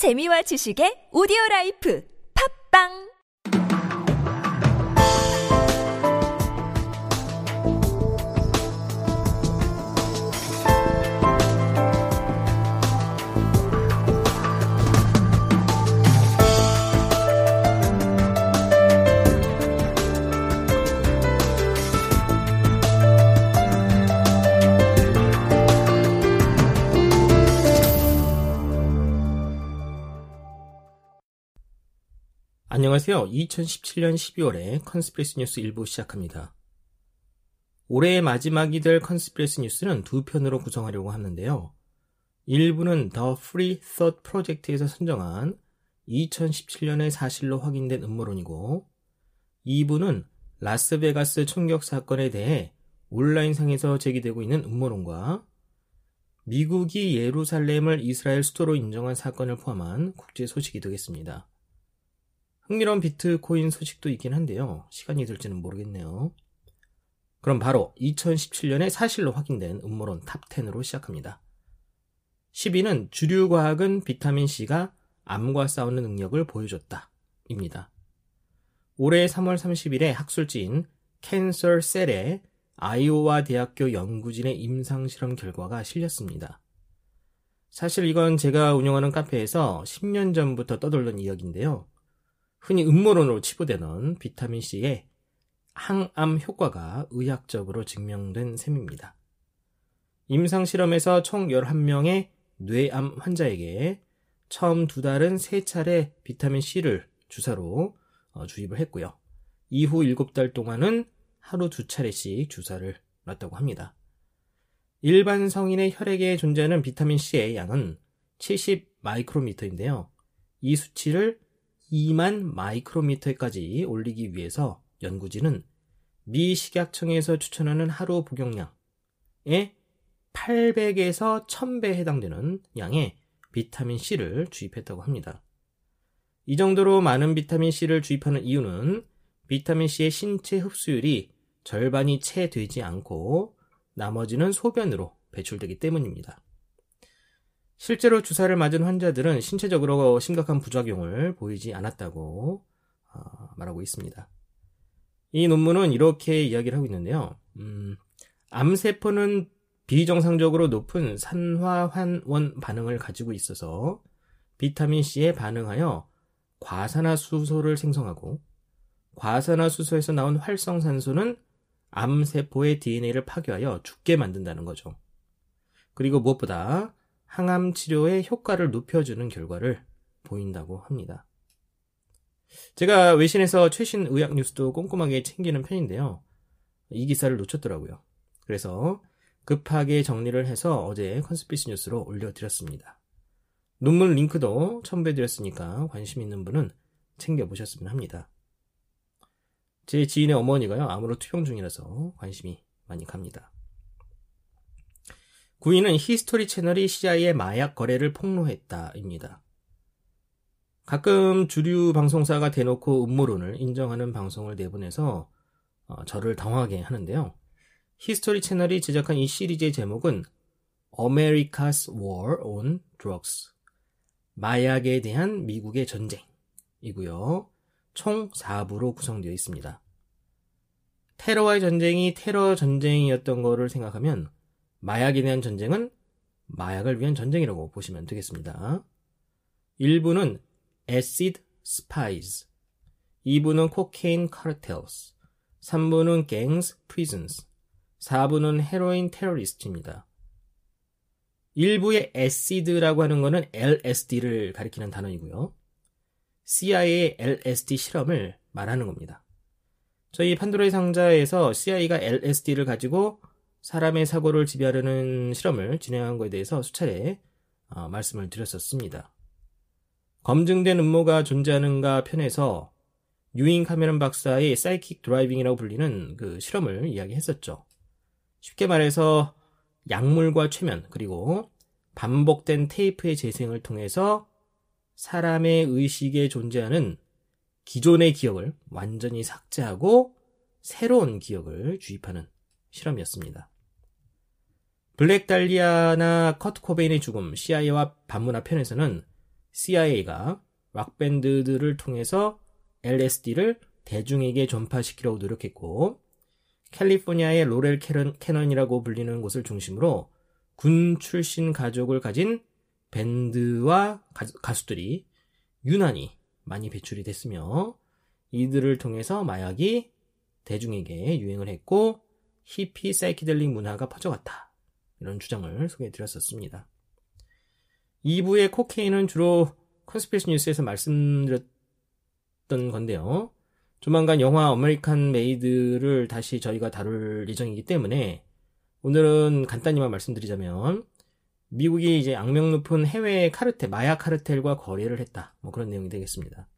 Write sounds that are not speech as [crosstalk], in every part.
재미와 지식의 오디오 라이프. 팝빵 안녕하세요. 2017년 12월에 Conspiracy 뉴스 일부 시작합니다. 올해의 마지막이 될 Conspiracy 뉴스는 두 편으로 구성하려고 하는데요. 1부는 The Free Thought Project에서 선정한 2017년의 사실로 확인된 음모론이고 2부는 라스베가스 총격 사건에 대해 온라인상에서 제기되고 있는 음모론과 미국이 예루살렘을 이스라엘 수도로 인정한 사건을 포함한 국제 소식이 되겠습니다. 흥미로운 비트코인 소식도 있긴 한데요. 시간이 될지는 모르겠네요. 그럼 바로 2017년에 사실로 확인된 음모론 top 10으로 시작합니다. 10위는 주류 과학은 비타민C가 암과 싸우는 능력을 보여줬다. 입니다. 올해 3월 30일에 학술지인 Cancer Cell에 아이오와 대학교 연구진의 임상실험 결과가 실렸습니다. 사실 이건 제가 운영하는 카페에서 10년 전부터 떠돌던 이야기인데요. 흔히 음모론으로 치부되는 비타민C의 항암 효과가 의학적으로 증명된 셈입니다. 임상실험에서 총 11명의 뇌암 환자에게 처음 두 달은 세 차례 비타민C를 주사로 어, 주입을 했고요. 이후 7달 동안은 하루 두 차례씩 주사를 놨다고 합니다. 일반 성인의 혈액에 존재하는 비타민C의 양은 70 마이크로미터인데요. 이 수치를 2만 마이크로미터까지 올리기 위해서 연구진은 미 식약청에서 추천하는 하루 복용량의 800에서 1000배에 해당되는 양의 비타민 C를 주입했다고 합니다. 이 정도로 많은 비타민 C를 주입하는 이유는 비타민 C의 신체 흡수율이 절반이 채 되지 않고 나머지는 소변으로 배출되기 때문입니다. 실제로 주사를 맞은 환자들은 신체적으로 심각한 부작용을 보이지 않았다고 어, 말하고 있습니다. 이 논문은 이렇게 이야기를 하고 있는데요. 음, 암세포는 비정상적으로 높은 산화환원 반응을 가지고 있어서 비타민C에 반응하여 과산화수소를 생성하고 과산화수소에서 나온 활성산소는 암세포의 DNA를 파괴하여 죽게 만든다는 거죠. 그리고 무엇보다 항암 치료의 효과를 높여주는 결과를 보인다고 합니다. 제가 외신에서 최신 의학 뉴스도 꼼꼼하게 챙기는 편인데요. 이 기사를 놓쳤더라고요. 그래서 급하게 정리를 해서 어제 Conspiracy 뉴스로 올려드렸습니다. 논문 링크도 첨부해드렸으니까 관심 있는 분은 챙겨보셨으면 합니다. 제 지인의 어머니가요, 암으로 투병 중이라서 관심이 많이 갑니다. 9위는 History 채널이 CIA의 마약 거래를 폭로했다입니다. 가끔 주류 방송사가 대놓고 음모론을 인정하는 방송을 내보내서 어, 저를 당황하게 하는데요. History 채널이 제작한 이 시리즈의 제목은 America's War on Drugs 마약에 대한 미국의 전쟁이고요. 총 4부로 구성되어 있습니다. 테러와의 전쟁이 테러 전쟁이었던 거를 생각하면 마약에 대한 전쟁은 마약을 위한 전쟁이라고 보시면 되겠습니다. 1부는 Acid Spies, 2부는 Cocaine Cartels, 3부는 Gangs Prisons, 4부는 헤로인 테러리스트입니다. 1부의 acid라고 하는 것은 LSD를 가리키는 단어이고요. CIA의 LSD 실험을 말하는 겁니다. 저희 판도라의 상자에서 CIA가 LSD를 가지고 사람의 사고를 지배하려는 실험을 진행한 것에 대해서 수차례 어, 말씀을 드렸었습니다. 검증된 음모가 존재하는가 편에서 유인 카메론 박사의 사이킥 드라이빙이라고 불리는 그 실험을 이야기했었죠. 쉽게 말해서 약물과 최면 그리고 반복된 테이프의 재생을 통해서 사람의 의식에 존재하는 기존의 기억을 완전히 삭제하고 새로운 기억을 주입하는 실험이었습니다. 블랙 달리아나 커트 코베인의 죽음, CIA와 반문화 편에서는 CIA가 락밴드들을 통해서 LSD를 대중에게 전파시키려고 노력했고 캘리포니아의 로렐 캐넌이라고 불리는 곳을 중심으로 군 출신 가족을 가진 밴드와 가수 들이 유난히 많이 배출이 됐으며 이들을 통해서 마약이 대중에게 유행을 했고 히피 사이키델릭 문화가 퍼져갔다. 이런 주장을 소개해 드렸었습니다. 2부의 코케인은 주로 Conspiracy 뉴스에서 말씀드렸던 건데요. 조만간 영화 American Made를 다시 저희가 다룰 예정이기 때문에 오늘은 간단히만 말씀드리자면 미국이 이제 악명 높은 해외 카르텔, 마약 카르텔과 거래를 했다. 뭐 그런 내용이 되겠습니다.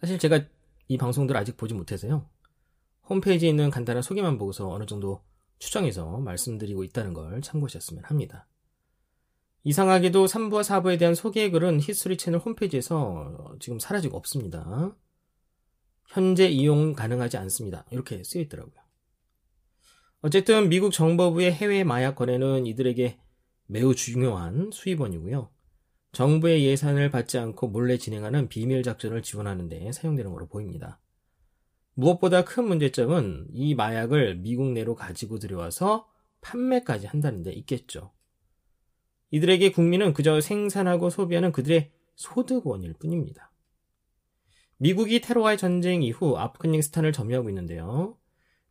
사실 제가 이 방송들 아직 보지 못해서요. 홈페이지에 있는 간단한 소개만 보고서 어느 정도 추정해서 말씀드리고 있다는 걸 참고하셨으면 합니다. 이상하게도 3부와 4부에 대한 소개 글은 History 채널 홈페이지에서 지금 사라지고 없습니다. 현재 이용 가능하지 않습니다. 이렇게 쓰여 있더라고요. 어쨌든 미국 정보부의 해외 마약 거래는 이들에게 매우 중요한 수입원이고요. 정부의 예산을 받지 않고 몰래 진행하는 비밀 작전을 지원하는 데 사용되는 것으로 보입니다. 무엇보다 큰 문제점은 이 마약을 미국 내로 가지고 들여와서 판매까지 한다는 데 있겠죠. 이들에게 국민은 그저 생산하고 소비하는 그들의 소득원일 뿐입니다. 미국이 테러와의 전쟁 이후 아프가니스탄을 점유하고 있는데요.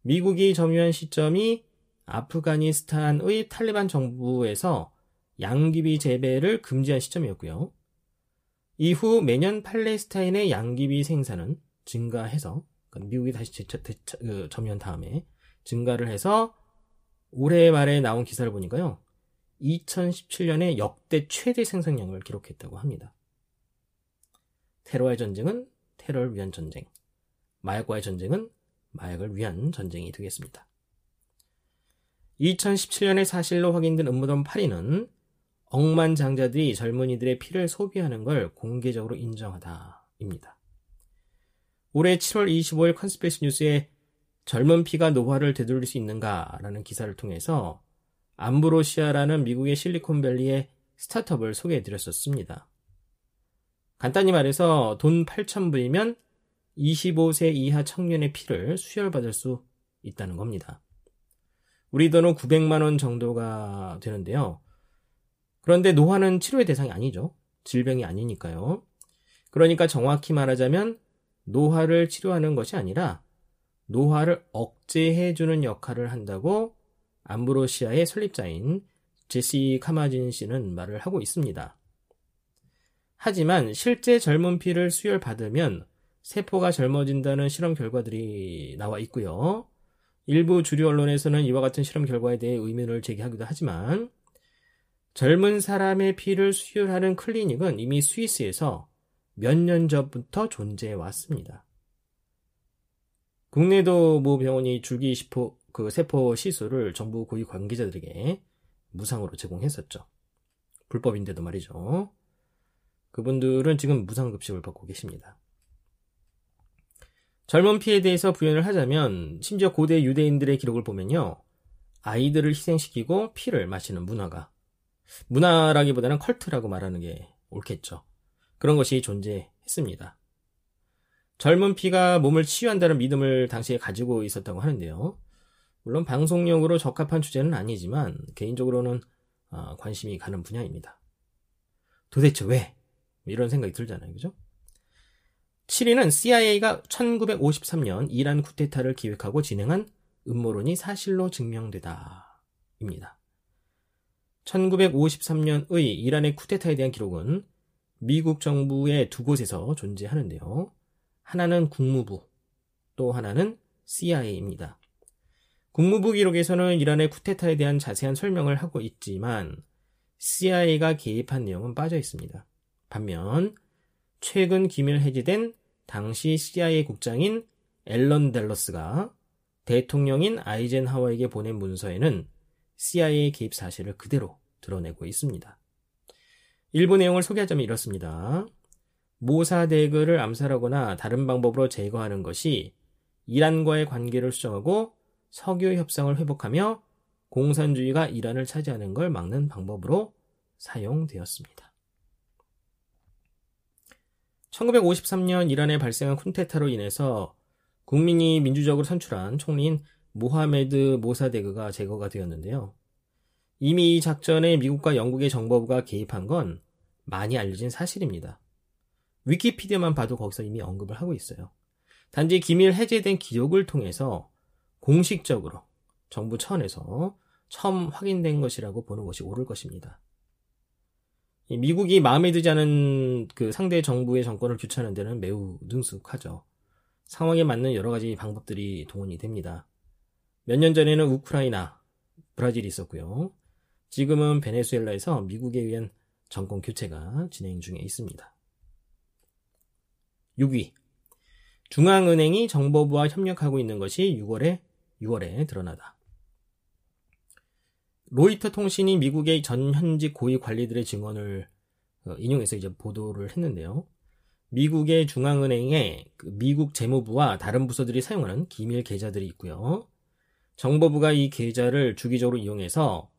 미국이 점유한 시점이 아프가니스탄의 탈리반 정부에서 양귀비 재배를 금지한 시점이었고요. 이후 매년 팔레스타인의 양귀비 생산은 증가해서 그러니까 미국이 다시 제차, 대차, 그, 점유한 다음에 증가를 해서 올해 말에 나온 기사를 보니까요. 2017년에 역대 최대 생산량을 기록했다고 합니다. 테러와의 전쟁은 테러를 위한 전쟁, 마약과의 전쟁은 마약을 위한 전쟁이 되겠습니다. 2017년에 사실로 확인된 음모론 8위는 억만장자들이 젊은이들의 피를 소비하는 걸 공개적으로 인정하다입니다. 올해 7월 25일 Conspiracy 뉴스에 젊은 피가 노화를 되돌릴 수 있는가라는 기사를 통해서 암브로시아라는 미국의 실리콘밸리의 스타트업을 소개해 드렸었습니다. 간단히 말해서 돈 8,000불이면 25세 이하 청년의 피를 수혈받을 수 있다는 겁니다. 우리 돈은 900만원 정도가 되는데요. 그런데 노화는 치료의 대상이 아니죠. 질병이 아니니까요. 그러니까 정확히 말하자면 노화를 치료하는 것이 아니라 노화를 억제해주는 역할을 한다고 암브로시아의 설립자인 제시 카마진 씨는 말을 하고 있습니다. 하지만 실제 젊은 피를 수혈받으면 세포가 젊어진다는 실험 결과들이 나와 있고요. 일부 주류 언론에서는 이와 같은 실험 결과에 대해 의문을 제기하기도 하지만 젊은 사람의 피를 수혈하는 클리닉은 이미 스위스에서 몇 년 전부터 존재해 왔습니다. 국내도 모 병원이 줄기 시포, 그 세포 시술을 정부 고위 관계자들에게 무상으로 제공했었죠. 불법인데도 말이죠. 그분들은 지금 무상급식을 받고 계십니다. 젊은 피에 대해서 부연을 하자면 심지어 고대 유대인들의 기록을 보면요. 아이들을 희생시키고 피를 마시는 문화가 문화라기보다는 컬트라고 말하는 게 옳겠죠. 그런 것이 존재했습니다. 젊은 피가 몸을 치유한다는 믿음을 당시에 가지고 있었다고 하는데요. 물론 방송용으로 적합한 주제는 아니지만 개인적으로는 아, 관심이 가는 분야입니다. 도대체 왜? 이런 생각이 들잖아요. 그죠? 7위는 CIA가 1953년 이란 쿠데타를 기획하고 진행한 음모론이 사실로 증명되다. 입니다. 1953년의 이란의 쿠데타에 대한 기록은 미국 정부의 두 곳에서 존재하는데요. 하나는 국무부, 또 하나는 CIA입니다. 국무부 기록에서는 이란의 쿠데타에 대한 자세한 설명을 하고 있지만 CIA가 개입한 내용은 빠져 있습니다. 반면 최근 기밀 해제된 당시 CIA 국장인 앨런 델러스가 대통령인 아이젠하워에게 보낸 문서에는 CIA 개입 사실을 그대로 드러내고 있습니다. 일부 내용을 소개하자면 이렇습니다. 모사대그를 암살하거나 다른 방법으로 제거하는 것이 이란과의 관계를 수정하고 석유 협상을 회복하며 공산주의가 이란을 차지하는 걸 막는 방법으로 사용되었습니다. 1953년 이란에 발생한 쿤테타로 인해서 국민이 민주적으로 선출한 총리인 모하메드 모사데그가 제거가 되었는데요. 이미 이 작전에 미국과 영국의 정보부가 개입한 건 많이 알려진 사실입니다. 위키피디아만 봐도 거기서 이미 언급을 하고 있어요. 단지 기밀 해제된 기록을 통해서 공식적으로 정부 차원에서 처음 확인된 것이라고 보는 것이 옳을 것입니다. 미국이 마음에 들지 않은 그 상대 정부의 정권을 규탄하는 데는 매우 능숙하죠. 상황에 맞는 여러 가지 방법들이 동원이 됩니다. 몇 년 전에는 우크라이나, 브라질이 있었고요. 지금은 베네수엘라에서 미국에 의한 정권 교체가 진행 중에 있습니다. 6위. 중앙은행이 정보부와 협력하고 있는 것이 6월에 6월에 드러나다. 로이터 통신이 미국의 전 현직 고위 관리들의 증언을 어, 인용해서 이제 보도를 했는데요. 미국의 중앙은행에 그 미국 재무부와 다른 부서들이 사용하는 기밀 계좌들이 있고요. 정보부가 이 계좌를 주기적으로 이용해서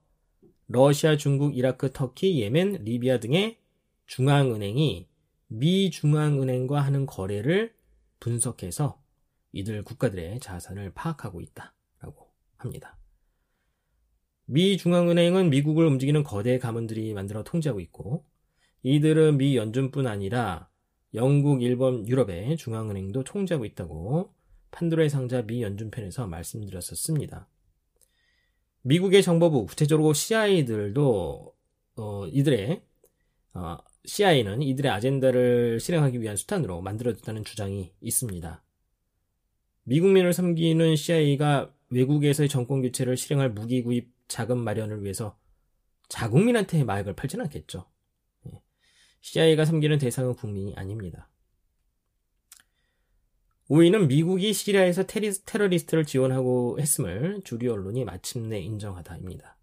러시아, 중국, 이라크, 터키, 예멘, 리비아 등의 중앙은행이 미 중앙은행과 하는 거래를 분석해서 이들 국가들의 자산을 파악하고 있다라고 합니다. 미 중앙은행은 미국을 움직이는 거대 가문들이 만들어 통제하고 있고 이들은 미 연준뿐 아니라 영국, 일본, 유럽의 중앙은행도 통제하고 있다고 판도라의 상자 미 연준편에서 말씀드렸었습니다. 미국의 정보부, 구체적으로 CIA들도 어, 이들의 어, CIA는 이들의 아젠다를 실행하기 위한 수단으로 만들어졌다는 주장이 있습니다. 미국민을 섬기는 CIA가 외국에서의 정권 교체를 실행할 무기 구입 자금 마련을 위해서 자국민한테 마약을 팔지는 않겠죠. CIA가 예. 섬기는 대상은 국민이 아닙니다. 5위는 미국이 시리아에서 테리, 테러리스트를 지원하고 했음을 주류 언론이 마침내 인정하다입니다.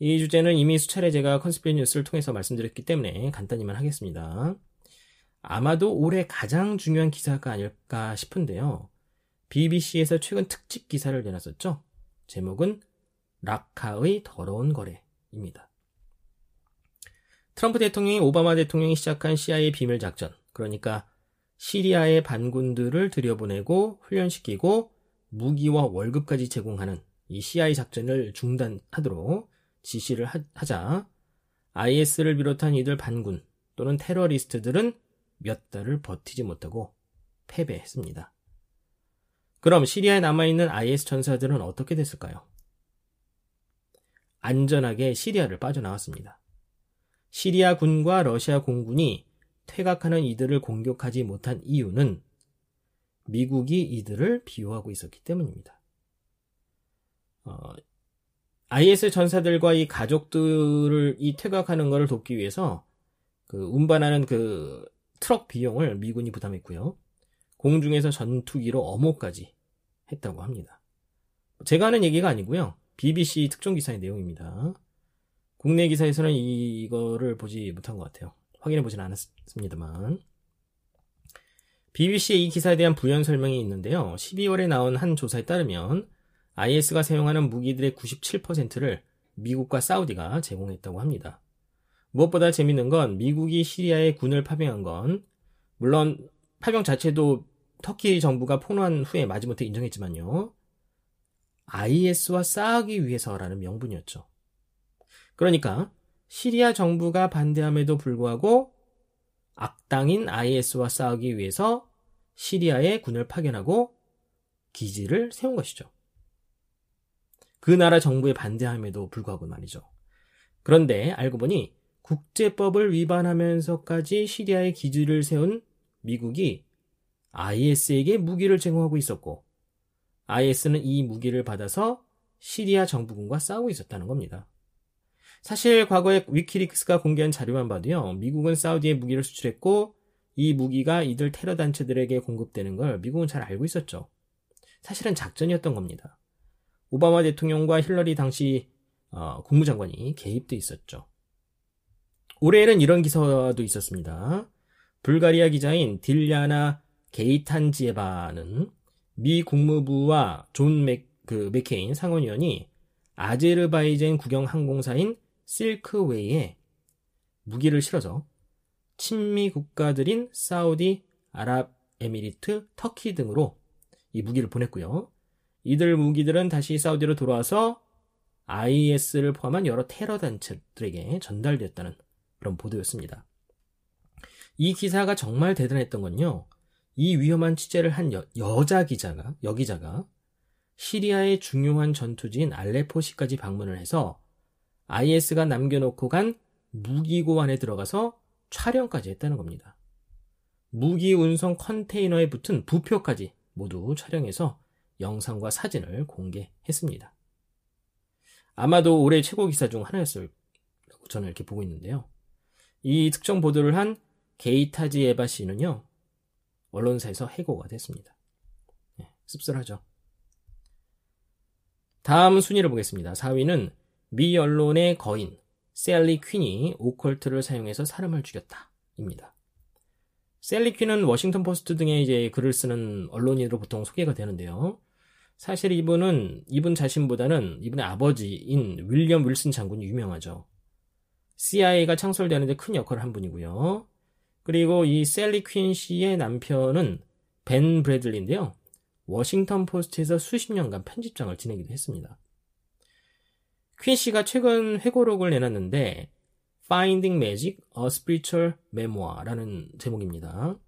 이 주제는 이미 수차례 제가 Conspiracy 뉴스를 통해서 말씀드렸기 때문에 간단히만 하겠습니다. 아마도 올해 가장 중요한 기사가 아닐까 싶은데요. BBC에서 최근 특집 기사를 내놨었죠. 제목은 라카의 더러운 거래입니다. 트럼프 대통령이 오바마 대통령이 시작한 CIA 비밀 작전, 그러니까 시리아의 반군들을 들여보내고 훈련시키고 무기와 월급까지 제공하는 이 CIA 작전을 중단하도록 지시를 하자 IS를 비롯한 이들 반군 또는 테러리스트들은 몇 달을 버티지 못하고 패배했습니다. 그럼 시리아에 남아있는 IS 전사들은 어떻게 됐을까요? 안전하게 시리아를 빠져나왔습니다. 시리아 군과 러시아 공군이 퇴각하는 이들을 공격하지 못한 이유는 미국이 이들을 비호하고 있었기 때문입니다. 어, IS 전사들과 이 가족들을 이 퇴각하는 것을 돕기 위해서 그 운반하는 그 트럭 비용을 미군이 부담했고요. 공중에서 전투기로 어모까지 했다고 합니다. 제가 하는 얘기가 아니고요. BBC 특종 기사의 내용입니다. 국내 기사에서는 이거를 보지 못한 것 같아요. 확인해 보진 않았습니다만. BBC의 이 기사에 대한 부연 설명이 있는데요. 12월에 나온 한 조사에 따르면 IS가 사용하는 무기들의 97%를 미국과 사우디가 제공했다고 합니다. 무엇보다 재밌는 건 미국이 시리아에 군을 파병한 건 물론 파병 자체도 터키 정부가 폭로한 후에 마지못해 인정했지만요. IS와 싸우기 위해서라는 명분이었죠. 그러니까 시리아 정부가 반대함에도 불구하고 악당인 IS와 싸우기 위해서 시리아에 군을 파견하고 기지를 세운 것이죠. 그 나라 정부에 반대함에도 불구하고 말이죠. 그런데 알고 보니 국제법을 위반하면서까지 시리아에 기지를 세운 미국이 IS에게 무기를 제공하고 있었고 IS는 이 무기를 받아서 시리아 정부군과 싸우고 있었다는 겁니다. 사실 과거에 위키리크스가 공개한 자료만 봐도요, 미국은 사우디에 무기를 수출했고, 이 무기가 이들 테러 단체들에게 공급되는 걸 미국은 잘 알고 있었죠. 사실은 작전이었던 겁니다. 오바마 대통령과 힐러리 당시 어, 국무장관이 개입돼 있었죠. 올해에는 이런 기사도 있었습니다. 불가리아 기자인 딜리아나 게이탄지에바는 미 국무부와 존 맥, 그 맥케인 상원의원이 아제르바이젠 국영 항공사인 실크웨이에 무기를 실어서 친미 국가들인 사우디, 아랍에미리트, 터키 등으로 이 무기를 보냈고요. 이들 무기들은 다시 사우디로 돌아와서 IS를 포함한 여러 테러 단체들에게 전달됐다는 그런 보도였습니다. 이 기사가 정말 대단했던 건요. 이 위험한 취재를 한 여, 여자 기자가, 여기자가 시리아의 중요한 전투지인 알레포시까지 방문을 해서 IS가 남겨놓고 간 무기고 안에 들어가서 촬영까지 했다는 겁니다. 무기 운송 컨테이너에 붙은 부표까지 모두 촬영해서 영상과 사진을 공개했습니다. 아마도 올해 최고 기사 중 하나였을 거라고 저는 이렇게 보고 있는데요. 이 특정 보도를 한 게이타지 에바 씨는요, 언론사에서 해고가 됐습니다. 네, 씁쓸하죠. 다음 순위를 보겠습니다. 4위는 미 언론의 거인, 셀리 퀸이 오컬트를 사용해서 사람을 죽였다. 입니다. 셀리 퀸은 워싱턴 포스트 등의 이제 글을 쓰는 언론인으로 보통 소개가 되는데요. 사실 이분은 이분 자신보다는 이분의 아버지인 윌리엄 윌슨 장군이 유명하죠. CIA가 창설되는데 큰 역할을 한 분이고요. 그리고 이 셀리 퀸 씨의 남편은 벤 브래들리인데요. 워싱턴 포스트에서 수십 년간 편집장을 지내기도 했습니다. 퀸 씨가 최근 회고록을 내놨는데 Finding Magic: A Spiritual Memoir라는 제목입니다.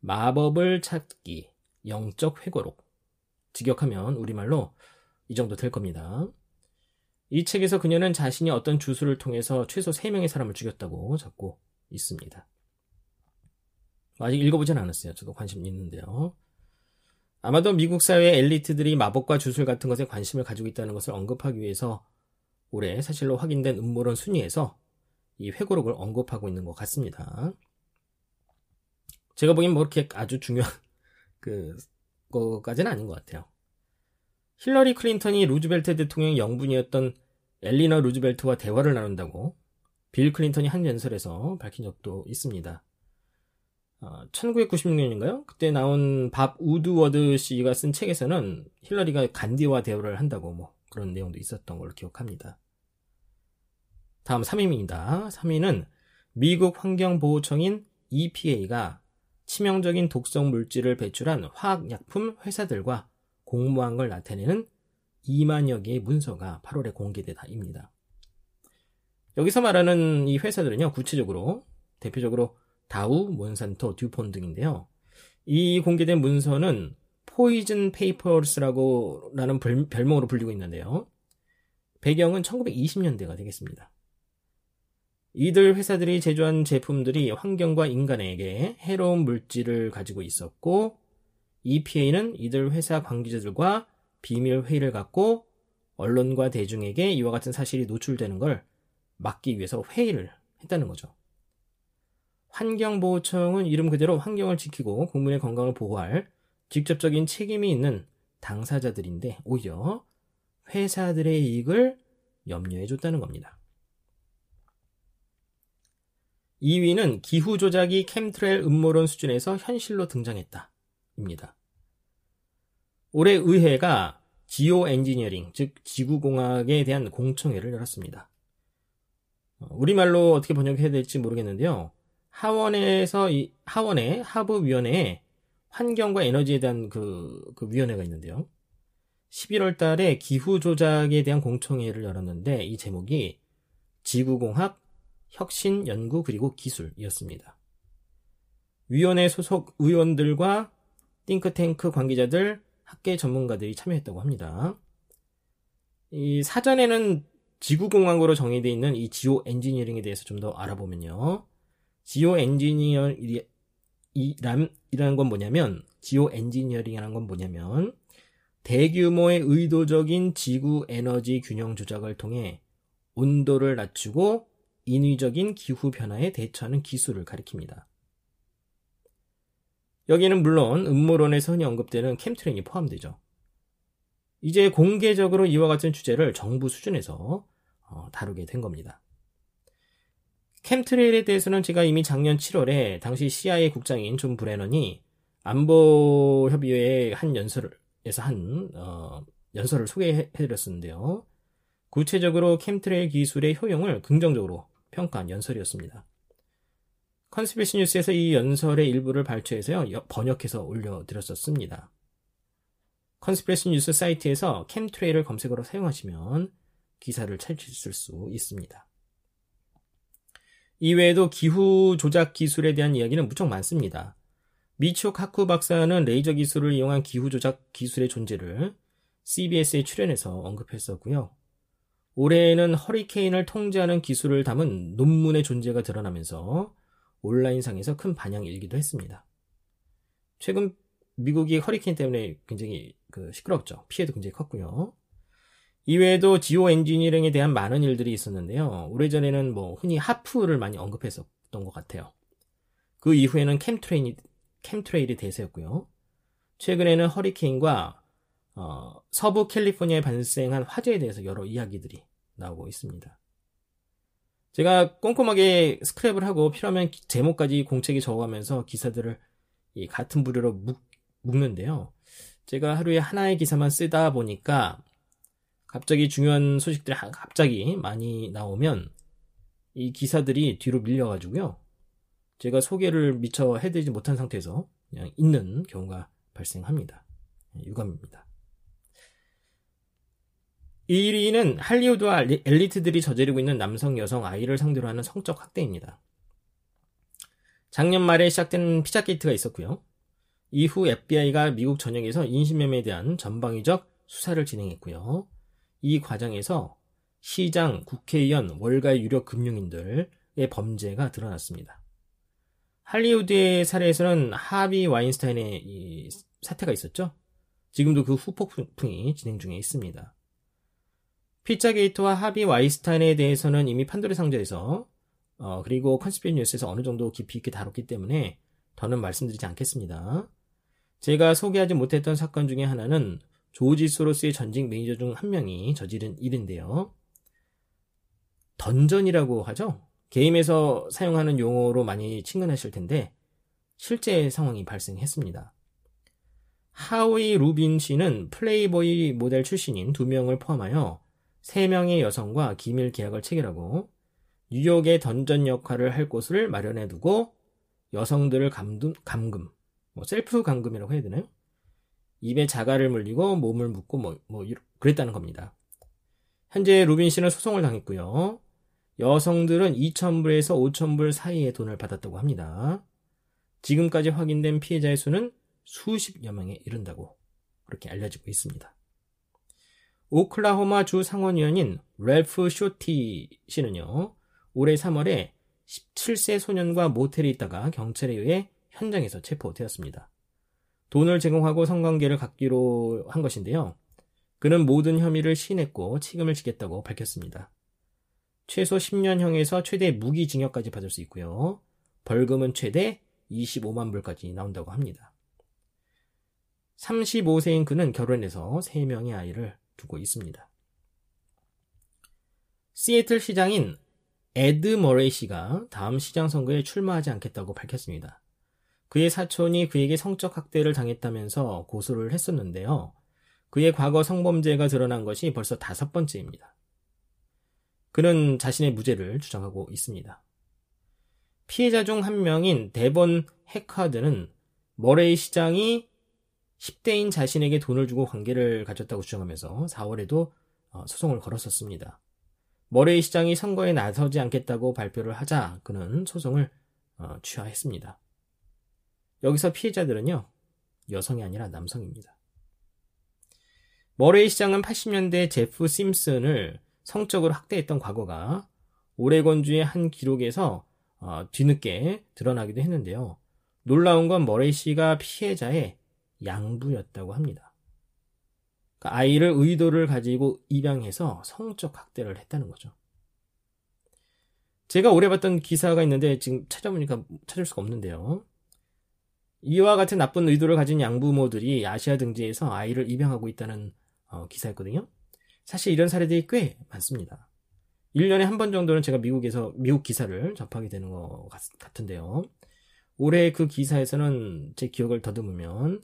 마법을 찾기 영적 회고록. 직역하면 우리말로 이 정도 될 겁니다. 이 책에서 그녀는 자신이 어떤 주술을 통해서 최소 3명의 사람을 죽였다고 적고 있습니다. 아직 읽어보진 않았어요. 저도 관심 있는데요. 아마도 미국 사회의 엘리트들이 마법과 주술 같은 것에 관심을 가지고 있다는 것을 언급하기 위해서 올해 사실로 확인된 음모론 순위에서 이 회고록을 언급하고 있는 것 같습니다. 제가 보기엔 뭐 그렇게 아주 중요한 [laughs] 그 거까지는 아닌 것 같아요. 힐러리 클린턴이 루즈벨트 대통령의 영분이었던 엘리너 루즈벨트와 대화를 나눈다고 빌 클린턴이 한 연설에서 밝힌 적도 있습니다. 어, 1996년인가요? 그때 나온 밥 우드워드 씨가 쓴 책에서는 힐러리가 간디와 대화를 한다고 뭐 그런 내용도 있었던 걸로 기억합니다. 다음 3위입니다. 3위는 미국 환경보호청인 EPA가 치명적인 독성 물질을 배출한 화학약품 회사들과 공모한 걸 나타내는 2만여 개의 문서가 8월에 공개되다입니다. 여기서 말하는 이 회사들은요, 구체적으로, 대표적으로 다우, 몬산토, 듀폰 등인데요. 이 공개된 문서는 Poison Papers라고 라는 별명으로 불리고 있는데요. 배경은 1920년대가 되겠습니다. 이들 회사들이 제조한 제품들이 환경과 인간에게 해로운 물질을 가지고 있었고 EPA는 이들 회사 관계자들과 비밀 회의를 갖고 언론과 대중에게 이와 같은 사실이 노출되는 걸 막기 위해서 회의를 했다는 거죠. 환경보호청은 이름 그대로 환경을 지키고 국민의 건강을 보호할 직접적인 책임이 있는 당사자들인데 오히려 회사들의 이익을 염려해 줬다는 겁니다. 2위는 기후 조작이 캠트레일 음모론 수준에서 현실로 등장했다. 입니다. 올해 의회가 지오 엔지니어링, 즉 지구공학에 대한 공청회를 열었습니다. 어, 우리말로 어떻게 번역해야 될지 모르겠는데요. 하원에서 이 하원의 하부위원회에 환경과 에너지에 대한 그, 그 위원회가 있는데요. 11월 달에 기후 조작에 대한 공청회를 열었는데 이 제목이 지구공학 혁신 연구 그리고 기술이었습니다. 위원회 소속 의원들과 띵크탱크 관계자들, 학계 전문가들이 참여했다고 합니다. 이 사전에는 지구공학으로 정의되어 있는 이 geoengineering에 대해서 좀 더 알아보면요. geoengineer이라는 건 뭐냐면, geoengineering이라는 건 뭐냐면, 대규모의 의도적인 지구 에너지 균형 조작을 통해 온도를 낮추고 인위적인 기후 변화에 대처하는 기술을 가리킵니다. 여기에는 물론 음모론에서 흔히 언급되는 chemtrail이 포함되죠. 이제 공개적으로 이와 같은 주제를 정부 수준에서 어, 다루게 된 겁니다. chemtrail에 대해서는 제가 이미 작년 7월에 당시 CIA 국장인 존 브레넌이 안보협의회의 한 연설에서 한 어, 연설을 소개해드렸었는데요. 구체적으로 chemtrail 기술의 효용을 긍정적으로 평가한 연설이었습니다. 컨스피러시 뉴스에서 이 연설의 일부를 발췌해서요, 번역해서 올려드렸었습니다. 컨스피러시 뉴스 사이트에서 chemtrail을 검색어로 사용하시면 기사를 찾으실 수 있습니다. 이외에도 기후 조작 기술에 대한 이야기는 무척 많습니다. 미치오 카쿠 박사는 레이저 기술을 이용한 기후 조작 기술의 존재를 CBS에 출연해서 언급했었고요. 올해에는 허리케인을 통제하는 기술을 담은 논문의 존재가 드러나면서 온라인상에서 큰 반향이 일기도 했습니다. 최근 미국이 허리케인 때문에 굉장히 그 시끄럽죠. 피해도 굉장히 컸고요. 이외에도 지오 엔지니어링에 대한 많은 일들이 있었는데요. 오래전에는 뭐 흔히 하프를 많이 언급했었던 것 같아요. 그 이후에는 캠트레인이, 캠트레일이 대세였고요. 최근에는 허리케인과 어, 서부 캘리포니아에 발생한 화재에 대해서 여러 이야기들이 나오고 있습니다. 제가 꼼꼼하게 스크랩을 하고 필요하면 제목까지 공책에 적어가면서 기사들을 같은 부류로 묶, 묶는데요. 제가 하루에 하나의 기사만 쓰다 보니까 갑자기 중요한 소식들이 갑자기 많이 나오면 이 기사들이 뒤로 밀려가지고요. 제가 소개를 미처 해드리지 못한 상태에서 그냥 있는 경우가 발생합니다. 유감입니다. 1위는 할리우드와 엘리트들이 저지르고 있는 남성, 여성, 아이를 상대로 하는 성적 학대입니다. 작년 말에 시작된 피자 게이트가 있었고요. 이후 FBI가 미국 전역에서 인신매매에 대한 전방위적 수사를 진행했고요. 이 과정에서 시장, 국회의원, 월가 유력 금융인들의 범죄가 드러났습니다. 할리우드의 사례에서는 하비 와인스타인의 사태가 있었죠. 지금도 그 후폭풍이 진행 중에 있습니다. 피자게이트와 하비 와인스타인에 대해서는 이미 판도라의 상자에서 어, 그리고 컨스피러시 뉴스에서 어느 정도 깊이 있게 다뤘기 때문에 더는 말씀드리지 않겠습니다. 제가 소개하지 못했던 사건 중에 하나는 조지 소로스의 전직 매니저 중 한 명이 저지른 일인데요. dungeon이라고 하죠. 게임에서 사용하는 용어로 많이 친근하실 텐데 실제 상황이 발생했습니다. 하위 루빈 씨는 플레이보이 모델 출신인 두 명을 포함하여 3명의 여성과 기밀 계약을 체결하고 뉴욕의 던전 역할을 할 곳을 마련해 두고 여성들을 감금, 감금, 뭐 셀프 감금이라고 해야 되나요? 입에 재갈을 물리고 몸을 묶고 뭐, 뭐 그랬다는 겁니다. 현재 루빈 씨는 소송을 당했고요. 여성들은 2,000불에서 5,000불 사이의 돈을 받았다고 합니다. 지금까지 확인된 피해자의 수는 수십여 명에 이른다고 그렇게 알려지고 있습니다. 오클라호마 주 상원의원인 랄프 쇼티 씨는요, 올해 3월에 17세 소년과 모텔에 있다가 경찰에 의해 현장에서 체포되었습니다. 돈을 제공하고 성관계를 갖기로 한 것인데요. 그는 모든 혐의를 시인했고 책임을 지겠다고 밝혔습니다. 최소 10년형에서 최대 무기징역까지 받을 수 있고요. 벌금은 최대 25만 불까지 나온다고 합니다. 35세인 그는 결혼해서 3명의 아이를 두고 있습니다. 시애틀 시장인 에드 머레이 씨가 다음 시장 선거에 출마하지 않겠다고 밝혔습니다. 그의 사촌이 그에게 성적 학대를 당했다면서 고소를 했었는데요. 그의 과거 성범죄가 드러난 것이 벌써 다섯 번째입니다. 그는 자신의 무죄를 주장하고 있습니다. 피해자 중 한 명인 데본 해카드는 머레이 시장이 10대인 자신에게 돈을 주고 관계를 가졌다고 주장하면서 4월에도 어, 소송을 걸었었습니다. 머레이 시장이 선거에 나서지 않겠다고 발표를 하자 그는 소송을 어, 취하했습니다. 여기서 피해자들은요, 여성이 아니라 남성입니다. 머레이 시장은 80년대 제프 심슨을 성적으로 학대했던 과거가 오레곤주의 한 기록에서 어, 뒤늦게 드러나기도 했는데요. 놀라운 건 머레이 씨가 피해자의 양부였다고 합니다. 그러니까 아이를 의도를 가지고 입양해서 성적 학대를 했다는 거죠. 제가 오래 봤던 기사가 있는데 지금 찾아보니까 찾을 수가 없는데요. 이와 같은 나쁜 의도를 가진 양부모들이 아시아 등지에서 아이를 입양하고 있다는 어, 기사였거든요. 사실 이런 사례들이 꽤 많습니다. 1년에 한 번 정도는 제가 미국에서 미국 기사를 접하게 되는 것 같, 은데요 올해 그 기사에서는 제 기억을 더듬으면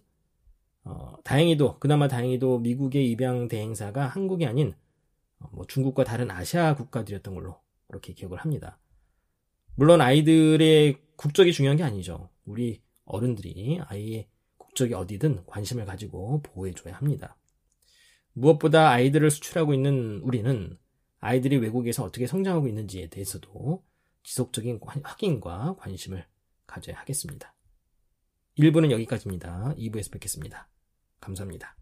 어, 다행히도 그나마 다행히도 미국의 입양 대행사가 한국이 아닌 어, 뭐 중국과 다른 아시아 국가들이었던 걸로 그렇게 기억을 합니다. 물론 아이들의 국적이 중요한 게 아니죠. 우리 어른들이 아이의 국적이 어디든 관심을 가지고 보호해줘야 합니다. 무엇보다 아이들을 수출하고 있는 우리는 아이들이 외국에서 어떻게 성장하고 있는지에 대해서도 지속적인 확인과 관심을 가져야 하겠습니다. 1부는 여기까지입니다. 2부에서 뵙겠습니다. 감사합니다.